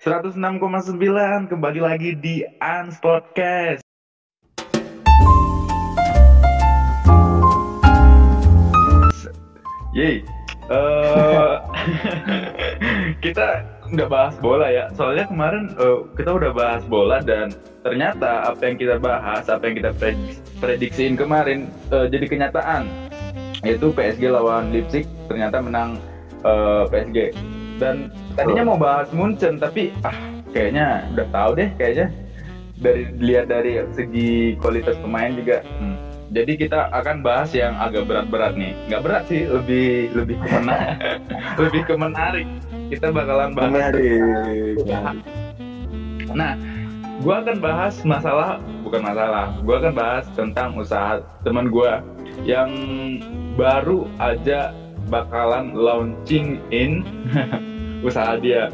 106,9 kembali lagi di Ans Podcast. Eh, kita nggak bahas bola ya. Soalnya kemarin eh, kita udah bahas bola dan ternyata apa yang kita bahas, apa yang kita predik- prediksiin kemarin eh, jadi kenyataan. Yaitu PSG lawan Leipzig ternyata menang eh, PSG. Dan tadinya mau bahas Munchen tapi ah kayaknya udah tahu deh kayaknya dari lihat dari segi kualitas pemain juga. hmm. Jadi kita akan bahas yang agak berat-berat nih. Nggak berat sih, lebih lebih ke menarik. lebih ke menarik. Kita bakalan bahas. Nah, gua akan bahas masalah bukan masalah. Gua akan bahas tentang usaha teman gua yang baru aja bakalan launching in usaha dia.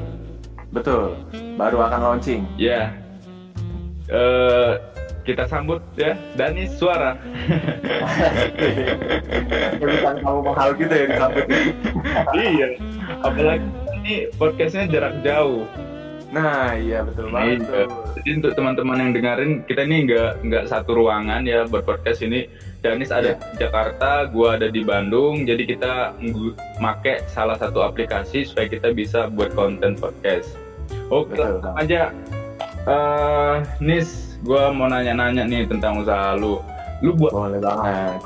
Betul, baru akan launching. Ya. Eh, kita sambut ya Danis Suara. Bukan kamu mahal gitu ya disambut. iya. Apalagi ini podcastnya jarak jauh. Nah, iya betul banget Iya. tuh. Jadi untuk teman-teman yang dengerin, kita ini nggak nggak satu ruangan ya buat podcast ini. Danis ada Iya. di Jakarta, gua ada di Bandung. Jadi kita make salah satu aplikasi supaya kita bisa buat konten podcast. Oke, Betul, langsung aja. Eh, Nis, gua mau nanya-nanya nih tentang usaha lu. Lu buat Boleh banget.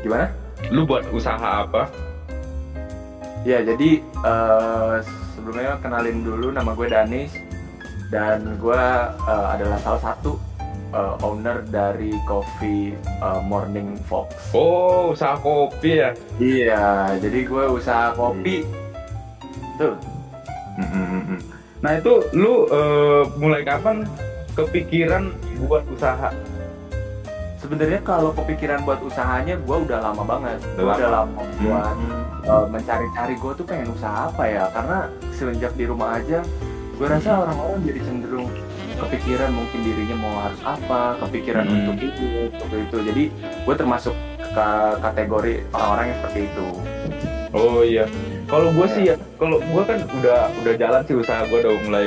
Gimana? lu buat usaha apa? Ya, jadi eh, sebelumnya kenalin dulu nama gue Danis dan gue eh, adalah salah satu eh, owner dari Coffee eh, Morning Fox. Oh, usaha kopi ya. Iya, jadi gue usaha kopi. Tuh, Mm-mm-mm. Nah itu lu eh, mulai kapan kepikiran buat usaha? sebenarnya kalau kepikiran buat usahanya gue udah lama banget. Gue Udah udah lama buat Hmm. Uh, mencari-cari gue tuh pengen usaha apa ya karena semenjak di rumah aja gue rasa orang-orang jadi cenderung kepikiran mungkin dirinya mau harus apa kepikiran Hmm. untuk itu untuk itu jadi gue termasuk ke kategori orang-orang yang seperti itu Oh iya. Kalau gue sih ya, kalau gue kan udah udah jalan sih usaha gue udah mulai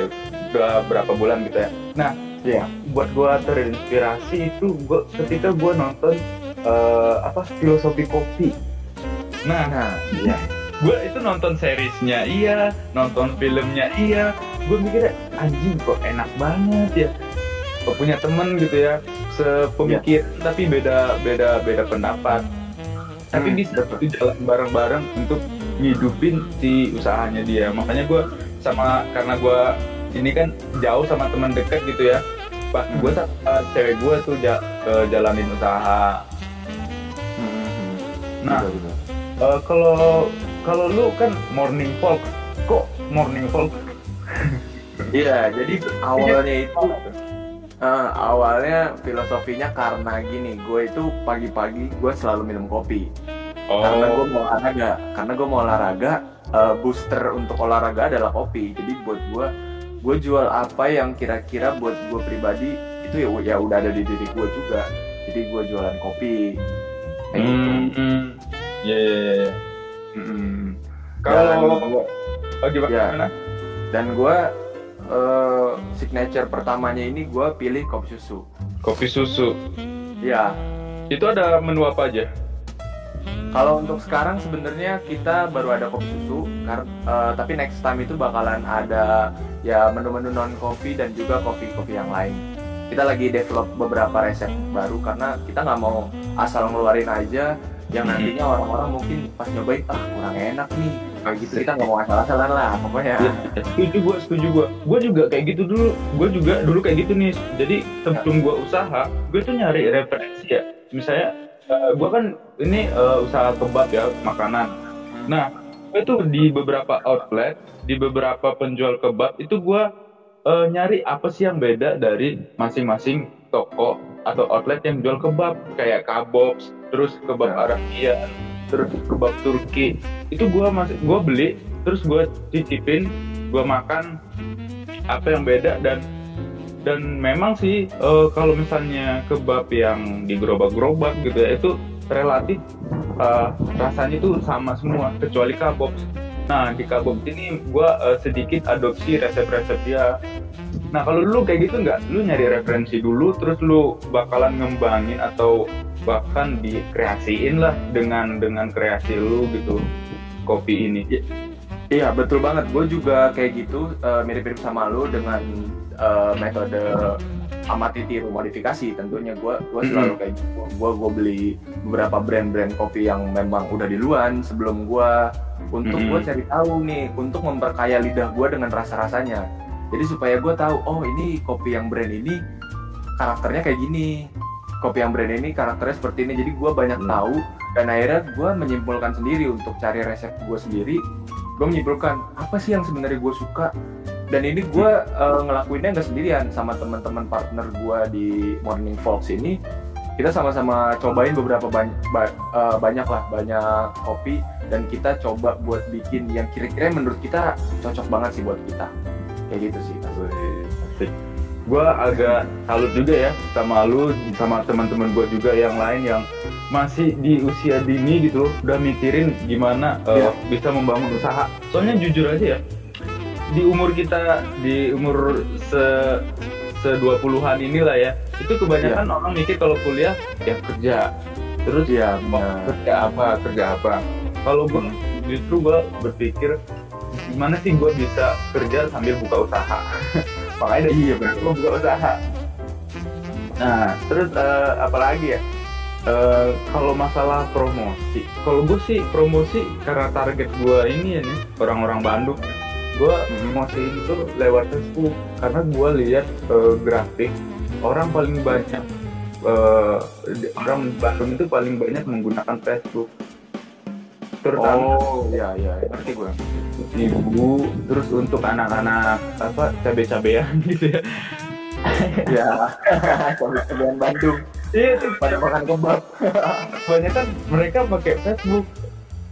udah berapa bulan gitu ya. Nah, Iya. buat gue terinspirasi itu gue ketika gue nonton eh, apa filosofi kopi. Nah, nah iya gue itu nonton seriesnya iya, nonton filmnya iya. Gue mikirnya anjing kok enak banget ya. Kok punya temen gitu ya, sepemikir tapi beda beda beda pendapat. Tapi Hmm, bisa betul. itu jalan bareng-bareng untuk ngidupin si usahanya dia. Makanya gue sama karena gue ini kan jauh sama teman dekat gitu ya. Pak, gue sama cewek gue tuh ja- eh, jalanin usaha. Hmm, Nah, betul, betul. Eh, kalau kalau lu kan morning folk kok morning folk? Iya jadi awalnya itu eh, awalnya filosofinya karena gini gue itu pagi-pagi gue selalu minum kopi. Karena gue oh mau olahraga karena gue mau olahraga eh, booster untuk olahraga adalah kopi. Jadi buat gue gue jual apa yang kira-kira buat gue pribadi itu ya ya udah ada di diri gue juga. Jadi gue jualan kopi. Kayak gitu. Hmm, ya ya ya, ya. Mm-mm. kalau oh, gimana Ya. dan gue eh, signature pertamanya ini gue pilih kopi susu kopi susu ya itu ada menu apa aja Kalau untuk sekarang sebenarnya kita baru ada kopi susu, kar- eh, tapi next time itu bakalan ada ya menu-menu non kopi dan juga kopi-kopi yang lain. Kita lagi develop beberapa resep baru karena kita nggak mau asal ngeluarin aja yang Hmm. nantinya orang-orang mungkin pas nyobain ah kurang enak nih. Kayak gitu kita nggak mau asal-asalan lah pokoknya. Ya, setuju gue setuju gue gue juga kayak gitu dulu. Gue juga dulu kayak gitu nih. Jadi sebelum gue usaha gue tuh nyari referensi ya. Misalnya gue kan ini eh, usaha kebab ya makanan. Nah gue tuh di beberapa outlet di beberapa penjual kebab itu gue eh, nyari apa sih yang beda dari masing-masing toko atau outlet yang jual kebab kayak kabobs terus kebab Ya. Arabian terus kebab Turki itu gue masih gue beli terus gue cicipin gue makan apa yang beda dan dan memang sih eh, kalau misalnya kebab yang di gerobak-gerobak gitu ya itu relatif eh, rasanya itu sama semua kecuali kabob Nah di Kabob ini gue uh, sedikit adopsi resep-resep dia. Nah kalau lu kayak gitu nggak, lu nyari referensi dulu, terus lu bakalan ngembangin atau bahkan dikreasiin lah dengan dengan kreasi lu gitu kopi ini. Iya betul banget, gue juga kayak gitu uh, mirip-mirip sama lu dengan uh, metode amati tiru modifikasi tentunya gue gue selalu kayak gitu. Gue gue beli beberapa brand-brand kopi yang memang udah diluan sebelum gue untuk gue cari tahu nih untuk memperkaya lidah gue dengan rasa-rasanya. Jadi supaya gue tahu oh ini kopi yang brand ini karakternya kayak gini. Kopi yang brand ini karakternya seperti ini. Jadi gue banyak mm. tahu dan akhirnya gue menyimpulkan sendiri untuk cari resep gue sendiri. Gue menyimpulkan apa sih yang sebenarnya gue suka dan ini gue uh, ngelakuinnya nggak sendirian sama teman-teman partner gue di Morning Fox ini. Kita sama-sama cobain beberapa banyak ba uh, banyak lah banyak kopi. Dan kita coba buat bikin yang kira-kira menurut kita cocok banget sih buat kita. Kayak gitu sih. Gue agak salut juga ya sama lu sama teman-teman gue juga yang lain yang masih di usia dini gitu udah mikirin gimana uh, ya. bisa membangun usaha. Soalnya jujur aja ya di umur kita di umur se se dua puluhan inilah ya. Itu kebanyakan ya. orang mikir kalau kuliah ya kerja. Terus ya mau kerja apa kerja apa. Kalau gue justru gue berpikir gimana sih gue bisa kerja sambil buka usaha? Makanya dari iya gue buka usaha. Nah terus uh, apalagi ya? Uh, kalau masalah promosi, kalau gue sih promosi karena target gue ini ya nih orang-orang Bandung gue emosi itu lewat Facebook karena gue lihat uh, grafik orang paling banyak uh, orang Bandung itu paling banyak menggunakan Facebook. Terutama oh iya iya ngerti gue ibu terus untuk anak-anak apa cabe-cabean gitu ya. Ya cabe-cabean Bandung. Iya tuh pada makan kebab. Banyak kan mereka pakai Facebook.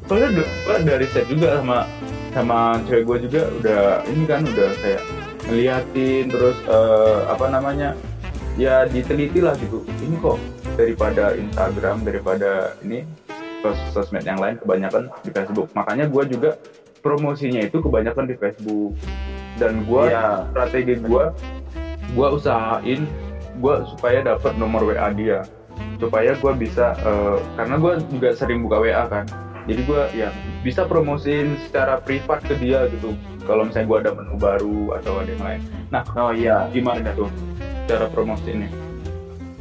Soalnya dari set juga sama sama cewek gue juga udah ini kan udah kayak ngeliatin terus uh, apa namanya ya diteliti lah gitu. Ini kok daripada Instagram daripada ini sos sosmed yang lain kebanyakan di Facebook. Makanya gue juga promosinya itu kebanyakan di Facebook. Dan gue ya. strategi gue gue usahain gue supaya dapat nomor WA dia. Supaya gue bisa uh, karena gue juga sering buka WA kan jadi gue ya bisa promosiin secara privat ke dia gitu. Kalau misalnya gue ada menu baru atau ada yang lain. Nah oh iya. gimana tuh cara promosinya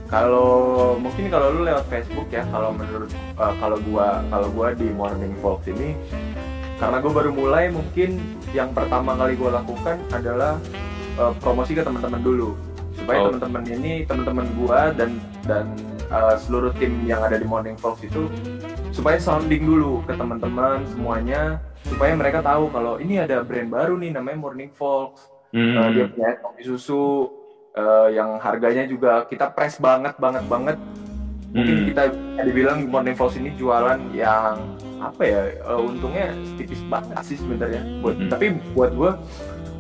kalau mungkin kalau lu lewat Facebook ya kalau menurut uh, kalau gua kalau gua di Morning Fox ini karena gue baru mulai mungkin yang pertama kali gue lakukan adalah uh, promosi ke teman-teman dulu. Supaya oh. teman-teman ini teman-teman gua dan dan uh, seluruh tim yang ada di Morning Fox itu supaya sounding dulu ke teman-teman semuanya supaya mereka tahu kalau ini ada brand baru nih namanya Morning Fox hmm. uh, dia punya kopi susu uh, yang harganya juga kita press banget banget banget mungkin hmm. kita dibilang Morning Fox ini jualan yang apa ya uh, untungnya tipis banget sih sebenarnya buat hmm. tapi buat gue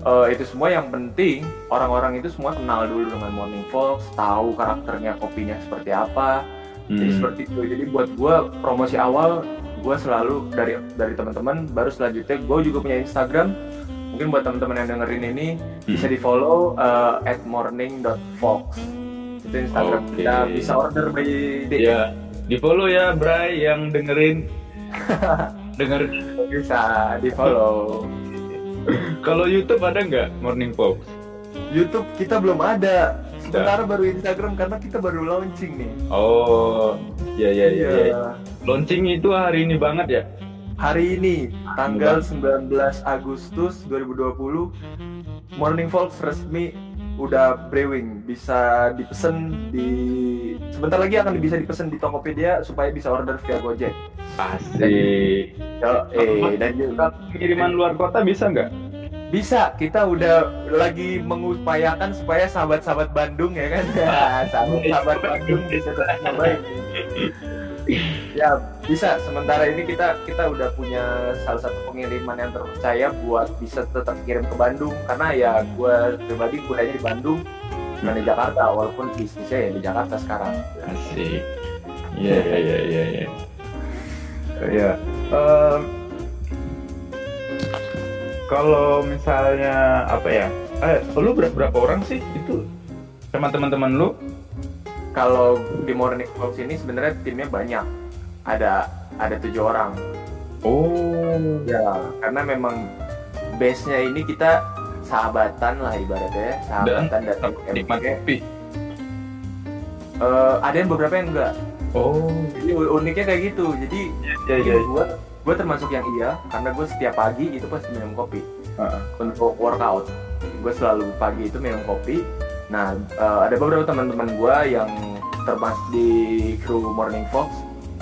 uh, itu semua yang penting orang-orang itu semua kenal dulu dengan Morning Fox tahu karakternya kopinya seperti apa. Hmm. jadi seperti itu. Jadi buat gue promosi awal gue selalu dari dari teman-teman baru selanjutnya gue juga punya Instagram. Mungkin buat teman-teman yang dengerin ini hmm. bisa di follow uh, at morning.fox itu Instagram okay. kita. Bisa order by day. ya di follow ya Bray yang dengerin. Denger. Bisa di follow kalau YouTube ada nggak Morning Fox YouTube kita belum ada. Sementara baru Instagram karena kita baru launching nih. Oh ya ya ya, ya. launching itu hari ini banget ya? Hari ini tanggal 19 Agustus 2020 Morning Folks resmi udah brewing. Bisa dipesan di sebentar lagi akan bisa dipesan di Tokopedia supaya bisa order via Gojek. Asik. Yo, eh dan juga kiriman luar kota bisa nggak? bisa kita udah lagi mengupayakan supaya sahabat-sahabat Bandung ya kan? Ya sahabat-sahabat Bandung. Bisa tetap nyobain ya bisa. Sementara ini kita kita udah punya salah satu pengiriman yang terpercaya buat bisa tetap kirim ke Bandung. Karena ya gue pribadi kuliahnya di Bandung bukan di Jakarta. Walaupun bisnisnya ya di Jakarta sekarang. Asik. Iya iya iya iya ya kalau misalnya apa ya eh lu ber- berapa orang sih itu sama teman-teman lu Kalau di Morning Talks ini sebenarnya timnya banyak. Ada ada tujuh orang. oh Ya, karena memang base-nya ini kita sahabatan lah ibaratnya, sahabatan dan, MG. kopi Eh, ada yang beberapa yang enggak. Oh Jadi uniknya kayak gitu. Jadi ya ya gue gue termasuk yang iya karena gue setiap pagi itu pasti minum kopi Heeh. untuk workout. Gue selalu pagi itu minum kopi. Nah, eh, ada beberapa teman-teman gue yang termasuk di kru Morning Fox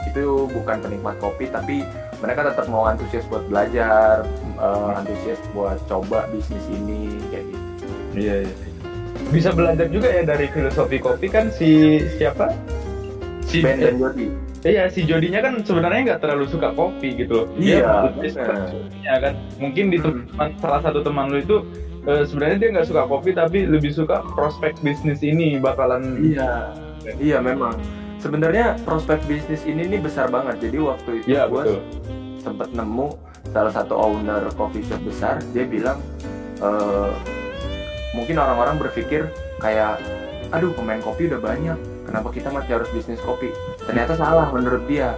itu bukan penikmat kopi tapi mereka tetap mau antusias buat belajar, eh, antusias buat coba bisnis ini kayak gitu. Iya, iya. Bisa belajar juga ya dari filosofi kopi kan si siapa? Si Ben dan Jody. Iya, si Jodinya kan sebenarnya nggak terlalu suka kopi gitu loh. Iya, filosofinya kan. Mungkin di Hmm. teman salah satu teman lu itu eh, sebenarnya dia nggak suka kopi tapi lebih suka prospek bisnis ini bakalan Iya, iya memang. Sebenarnya prospek bisnis ini nih besar banget. Jadi waktu itu Iya, gue sempat nemu salah satu owner coffee shop besar dia bilang eh, mungkin orang-orang berpikir kayak aduh pemain kopi udah banyak kenapa kita masih harus bisnis kopi? Ternyata salah menurut dia.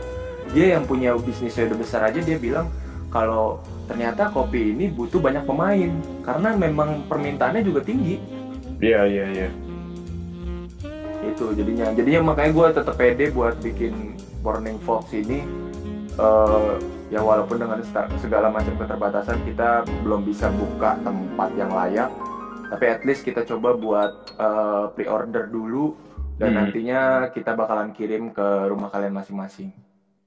Dia yang punya bisnisnya udah besar aja dia bilang kalau ternyata kopi ini butuh banyak pemain karena memang permintaannya juga tinggi. Iya, iya, iya. itu jadinya. Jadinya makanya gue tetap pede buat bikin Morning Fox ini. Eh, ya walaupun dengan segala macam keterbatasan kita belum bisa buka tempat yang layak. Tapi at least kita coba buat eh, pre-order dulu dan Hmm. nantinya kita bakalan kirim ke rumah kalian masing-masing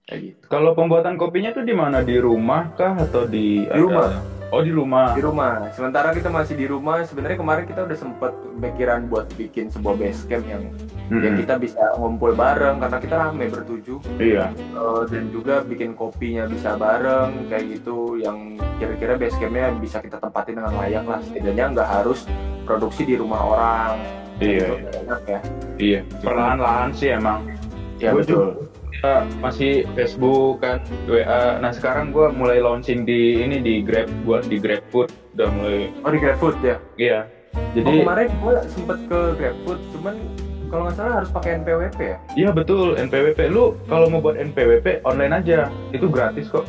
kayak gitu Kalau pembuatan kopinya tuh di mana? Di rumah kah atau di Di rumah. Oh, di rumah. di rumah sementara kita masih di rumah sebenarnya kemarin kita udah sempet pikiran buat bikin sebuah base camp yang yang Mm-mm. kita bisa ngumpul bareng karena kita rame bertujuh Iya. Eh, dan juga bikin kopinya bisa bareng kayak gitu yang kira-kira base campnya bisa kita tempatin dengan layak lah setidaknya nggak harus produksi di rumah orang Iya, Itu enak ya iya. Perlahan-lahan sih emang. ya Gua betul Kita masih Facebook kan, WA. Nah sekarang gue mulai launching di ini di Grab, gue di GrabFood udah mulai. oh di GrabFood ya Iya. jadi Jadi, kemarin gue sempet ke GrabFood cuman kalau nggak salah harus pakai NPWP ya iya betul NPWP. Lu kalau mau buat NPWP online aja, itu gratis kok.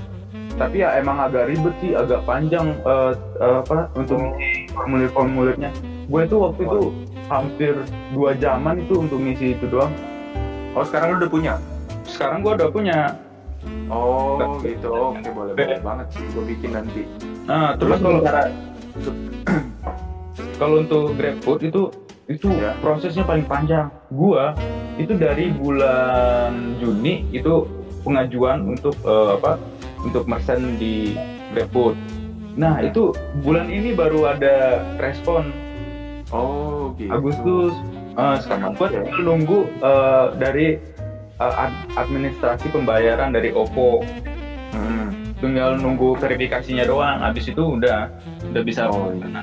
Tapi ya emang agak ribet sih, agak panjang eh, eh, apa untuk ngisi formulir-formulirnya. Gue itu waktu itu hampir dua jaman itu untuk ngisi itu doang. oh sekarang lu udah punya Sekarang gue udah punya. oh gitu oke boleh boleh banget sih gue bikin nanti Nah terus kalau cara kalau untuk GrabFood itu itu Ya. prosesnya paling panjang. Gua itu dari bulan Juni itu pengajuan untuk eh, apa? Untuk merchant di GrabFood. Nah, Ya. itu bulan ini baru ada respon oh gitu Agustus. Eh, sekarang gua Ya. nunggu eh, dari ad- administrasi pembayaran dari OVO. Hmm. Tinggal nunggu verifikasinya doang. Habis itu udah udah bisa Oh, iya.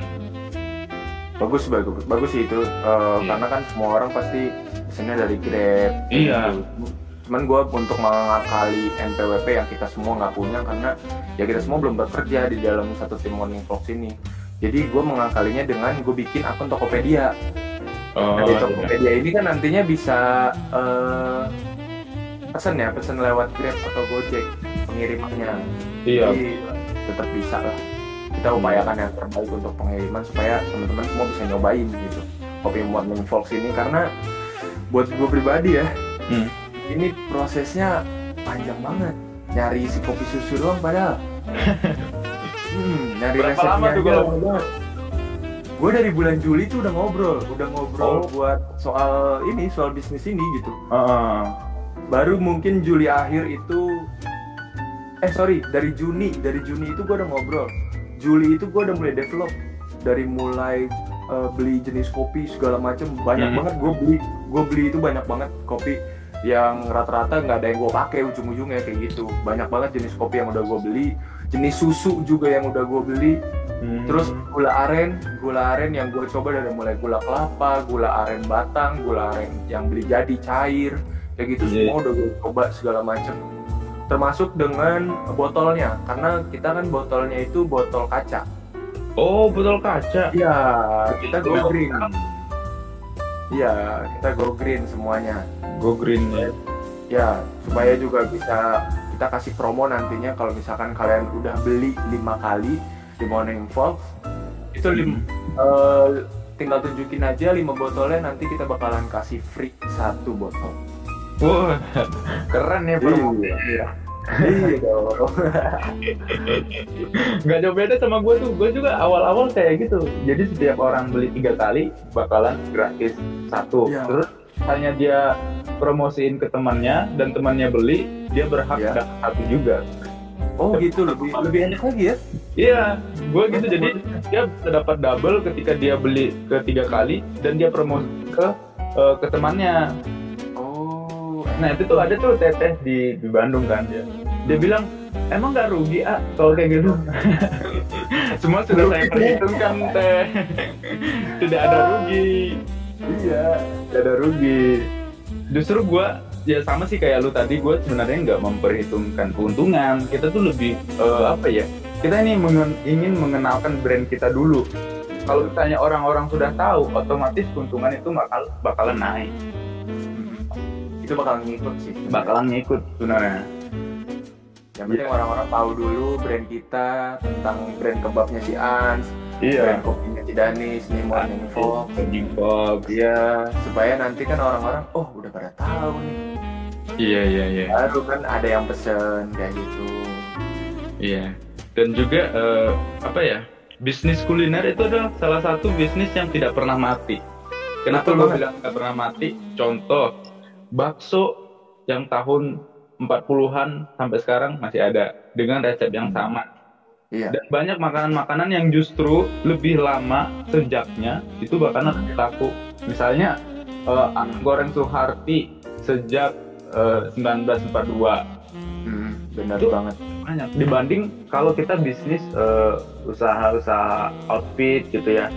bagus bagus bagus sih itu Eh, Iya. karena kan semua orang pasti pesennya dari Grab Iya. gitu. cuman gue untuk mengakali NPWP yang kita semua nggak punya karena ya kita semua belum bekerja di dalam satu tim morning vlogs ini jadi gue mengakalinya dengan gue bikin akun Tokopedia Oh, nah, di iya. Tokopedia ini kan nantinya bisa eh, pesen ya pesen lewat Grab atau Gojek pengirimannya Iya. jadi tetap bisa lah kita upayakan yang terbaik untuk pengiriman supaya teman-teman semua bisa nyobain gitu kopi morning vlogs ini karena buat gue pribadi ya Hmm. ini prosesnya panjang banget nyari si kopi susu doang padahal nyari Berapa lama tuh kalau- gue dari bulan Juli tuh udah ngobrol udah ngobrol Oh. buat soal ini soal bisnis ini gitu. Heeh. baru mungkin Juli akhir itu eh sorry dari Juni dari Juni itu gue udah ngobrol. Juli itu gue udah mulai develop. Dari mulai eh, beli jenis kopi segala macem banyak Hmm. banget. Gue beli gue beli itu banyak banget kopi yang rata-rata nggak ada yang gue pakai ujung-ujungnya kayak gitu. Banyak banget jenis kopi yang udah gue beli jenis susu juga yang udah gue beli Hmm. Terus gula aren, gula aren yang gue coba dari mulai gula kelapa, gula aren batang, gula aren yang beli jadi cair, kayak gitu Iya. semua udah gue coba segala macam. Termasuk dengan botolnya, karena kita kan botolnya itu botol kaca. Oh, botol kaca. Iya, kita go green. Iya, kita go green semuanya. Go green ya. Ya, supaya juga bisa kita kasih promo nantinya kalau misalkan kalian udah beli lima kali di Morning Fox itu lim, eh, tinggal tunjukin aja lima botolnya nanti kita bakalan kasih free satu botol. Wah, keren ya promo. Iya. Iya dong. Nggak jauh beda sama gue tuh. Gue juga awal-awal kayak gitu. Jadi setiap orang beli tiga kali bakalan gratis satu. Iya. Terus hanya dia promosiin ke temannya dan temannya beli, dia berhak Iya. dapat satu juga. Oh gitu lebih lebih enak lagi ya? Iya, gue gitu. Jadi dia bisa dapat double ketika dia beli ketiga kali dan dia promosi ke eh, ke temannya. Oh. Nah itu tuh ada tuh teteh di, di Bandung kan dia. Dia bilang emang nggak rugi ah kalau kayak gitu. Semua sudah saya perhitungkan teh. Tidak ada rugi. Iya. Tidak ada rugi. Justru gua ya sama sih kayak lu tadi gue sebenarnya nggak memperhitungkan keuntungan. Kita tuh lebih eh, apa ya? Kita ini mengen- ingin mengenalkan brand kita dulu. Kalau misalnya orang-orang sudah tahu, otomatis keuntungan itu bakal bakalan naik, Itu bakal ngikut sih. bakalan ngikut sebenarnya. Yang penting orang-orang tahu dulu brand kita tentang brand kebabnya si Ans, brand kopinya si Danis, nih Morning Fox. Morning Fox. Iya, supaya nanti kan orang-orang, oh udah pada tahu nih. Iya iya iya. Baru kan ada yang pesen kayak gitu. Iya. Dan juga eh, apa ya? Bisnis kuliner itu adalah salah satu bisnis yang tidak pernah mati. Kenapa gue bilang tidak pernah mati? Contoh bakso yang tahun 40-an sampai sekarang masih ada dengan resep yang sama. Iya. Dan banyak makanan-makanan yang justru lebih lama sejaknya itu bakalan laku. Misalnya eh, goreng Suharti sejak eh, 1942 Hmm, benar Itu- banget. banyak dibanding kalau kita bisnis eh, usaha-usaha outfit gitu ya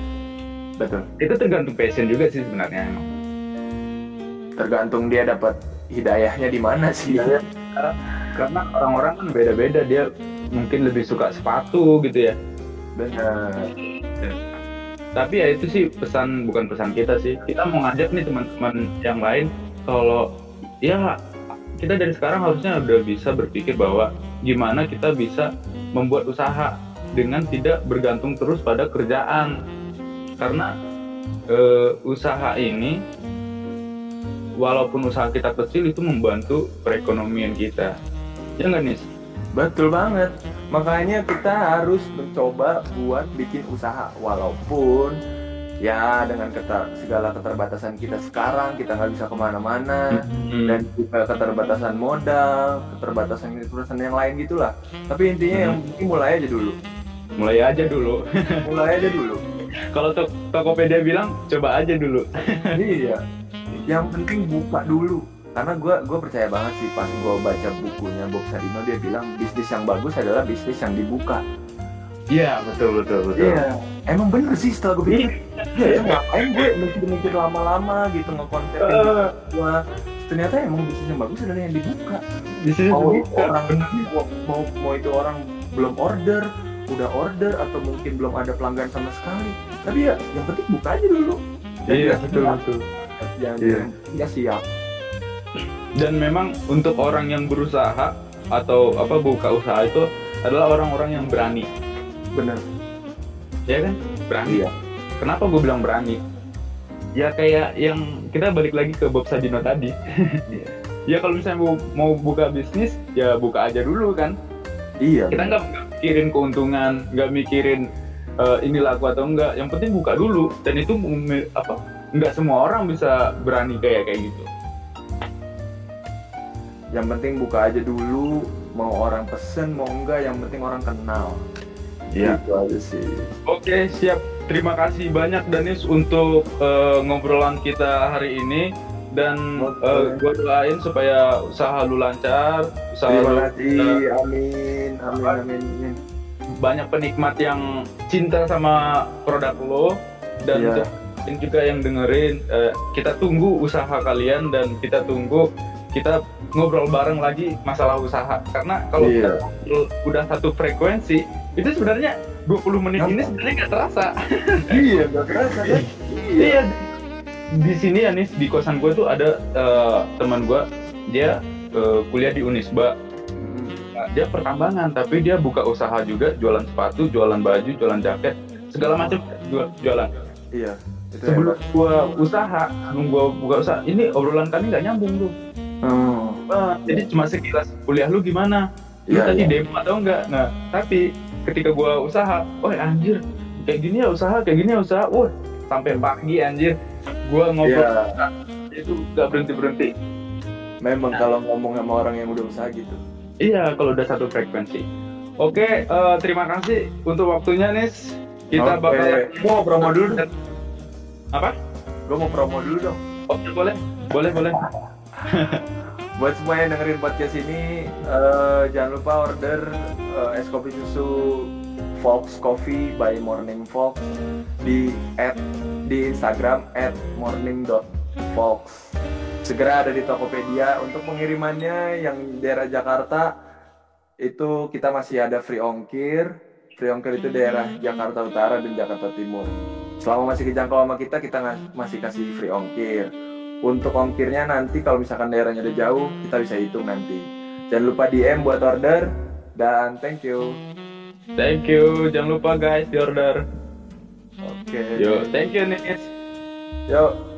Betul. itu tergantung passion juga sih sebenarnya emang. Tergantung dia dapat hidayahnya di mana sih. Hidayah. karena orang-orang kan beda-beda dia mungkin lebih suka sepatu gitu ya. Benar. tapi ya itu sih pesan bukan pesan kita sih. Kita mau ngajak nih teman-teman yang lain kalau ya kita dari sekarang harusnya udah bisa berpikir bahwa gimana kita bisa membuat usaha dengan tidak bergantung terus pada kerjaan. Karena eh, usaha ini walaupun usaha kita kecil itu membantu perekonomian kita. Ya nggak nis Betul banget. Makanya kita harus mencoba buat bikin usaha walaupun ya dengan keter- segala keterbatasan kita sekarang kita nggak bisa ke mana-mana dan juga keterbatasan modal, keterbatasan keterbatasan yang lain gitulah. Tapi intinya yang penting mulai aja dulu. mulai aja dulu Mulai aja dulu. kalau Tok- Tokopedia bilang coba aja dulu iya. Yang penting buka dulu. Karena gue gue percaya banget sih pas gue baca bukunya Bob Sadino dia bilang bisnis yang bagus adalah bisnis yang dibuka. iya betul betul Iya, emang bener sih setelah gue pikir. Iya, ya, ngapain gue mikir-mikir lama-lama gitu ngekontekin Eh, gua. Ternyata emang bisnis yang bagus adalah yang dibuka. di sini Mau dibuka. orang mau, mau mau itu orang belum order, udah order atau mungkin belum ada pelanggan sama sekali. Tapi ya yang penting buka aja dulu. Iya dia betul betul Yang Iya. dia siap. Dan memang untuk orang yang berusaha atau apa buka usaha itu adalah orang-orang yang berani. Bener. ya kan? Berani. Iya. kenapa gue bilang berani? Ya kayak yang kita balik lagi ke Bob Sadino tadi. Iya. ya kalau misalnya mau, mau buka bisnis ya buka aja dulu kan. Iya. kita nggak mikirin keuntungan nggak mikirin eh, ini laku atau enggak yang penting buka dulu. Dan itu apa nggak semua orang bisa berani kayak kayak gitu Yang penting buka aja dulu. Mau orang pesen mau enggak yang penting orang kenal. Iya. Itu aja sih. Oke, siap. Terima kasih banyak Danis untuk eh, ngobrolan kita hari ini dan Oke. gue doain supaya usaha lu lancar, usaha lu Terima kasih. Amin. Amin. Amin. amin. banyak penikmat yang cinta sama produk lo dan yang juga yang dengerin eh, kita tunggu usaha kalian dan kita tunggu kita ngobrol bareng lagi masalah usaha. Karena kalau Iya. kita udah satu frekuensi itu sebenarnya 20 menit ini sebenarnya nggak terasa. Iya nggak kerasa kan? Iya. Di sini nih di kosan gue tuh ada eh, teman gue dia eh, kuliah di Unisba. Nah, dia pertambangan tapi dia buka usaha juga jualan sepatu jualan baju jualan jaket segala macam ju- jualan. Iya itu sebelum gua usaha sebelum gua buka usaha ini obrolan kami nggak nyambung tuh Hmm. Ah, jadi cuma sekilas kuliah lu gimana? Lu Iya, tadi iya. demo atau enggak? Nah tapi ketika gua usaha oh anjir kayak gini ya usaha kayak gini ya usaha. Wah sampai pagi anjir. Gua ngobrol Iya. itu nggak berhenti berhenti memang kalau ngomong sama orang yang udah usaha gitu. Iya kalau udah satu frekuensi. Oke eh, terima kasih untuk waktunya nis. Kita Oke. bakal Gua mau promo dulu dong. apa? Gue mau promo dulu dong. Oh boleh. Boleh boleh buat semua yang dengerin podcast ini eh, jangan lupa order eh, es kopi susu Fox Coffee by Morning Fox di at di Instagram at morning.fox segera ada di Tokopedia. Untuk pengirimannya yang daerah Jakarta itu kita masih ada free ongkir. Free ongkir itu daerah Jakarta Utara dan Jakarta Timur. Selama masih kejangkau sama kita kita masih kasih free ongkir untuk ongkirnya nanti kalau misalkan daerahnya udah jauh kita bisa hitung nanti. Jangan lupa DM buat order. Dan thank you. Thank you. Jangan lupa guys di order. Oke. Yo thank you nis. Yuk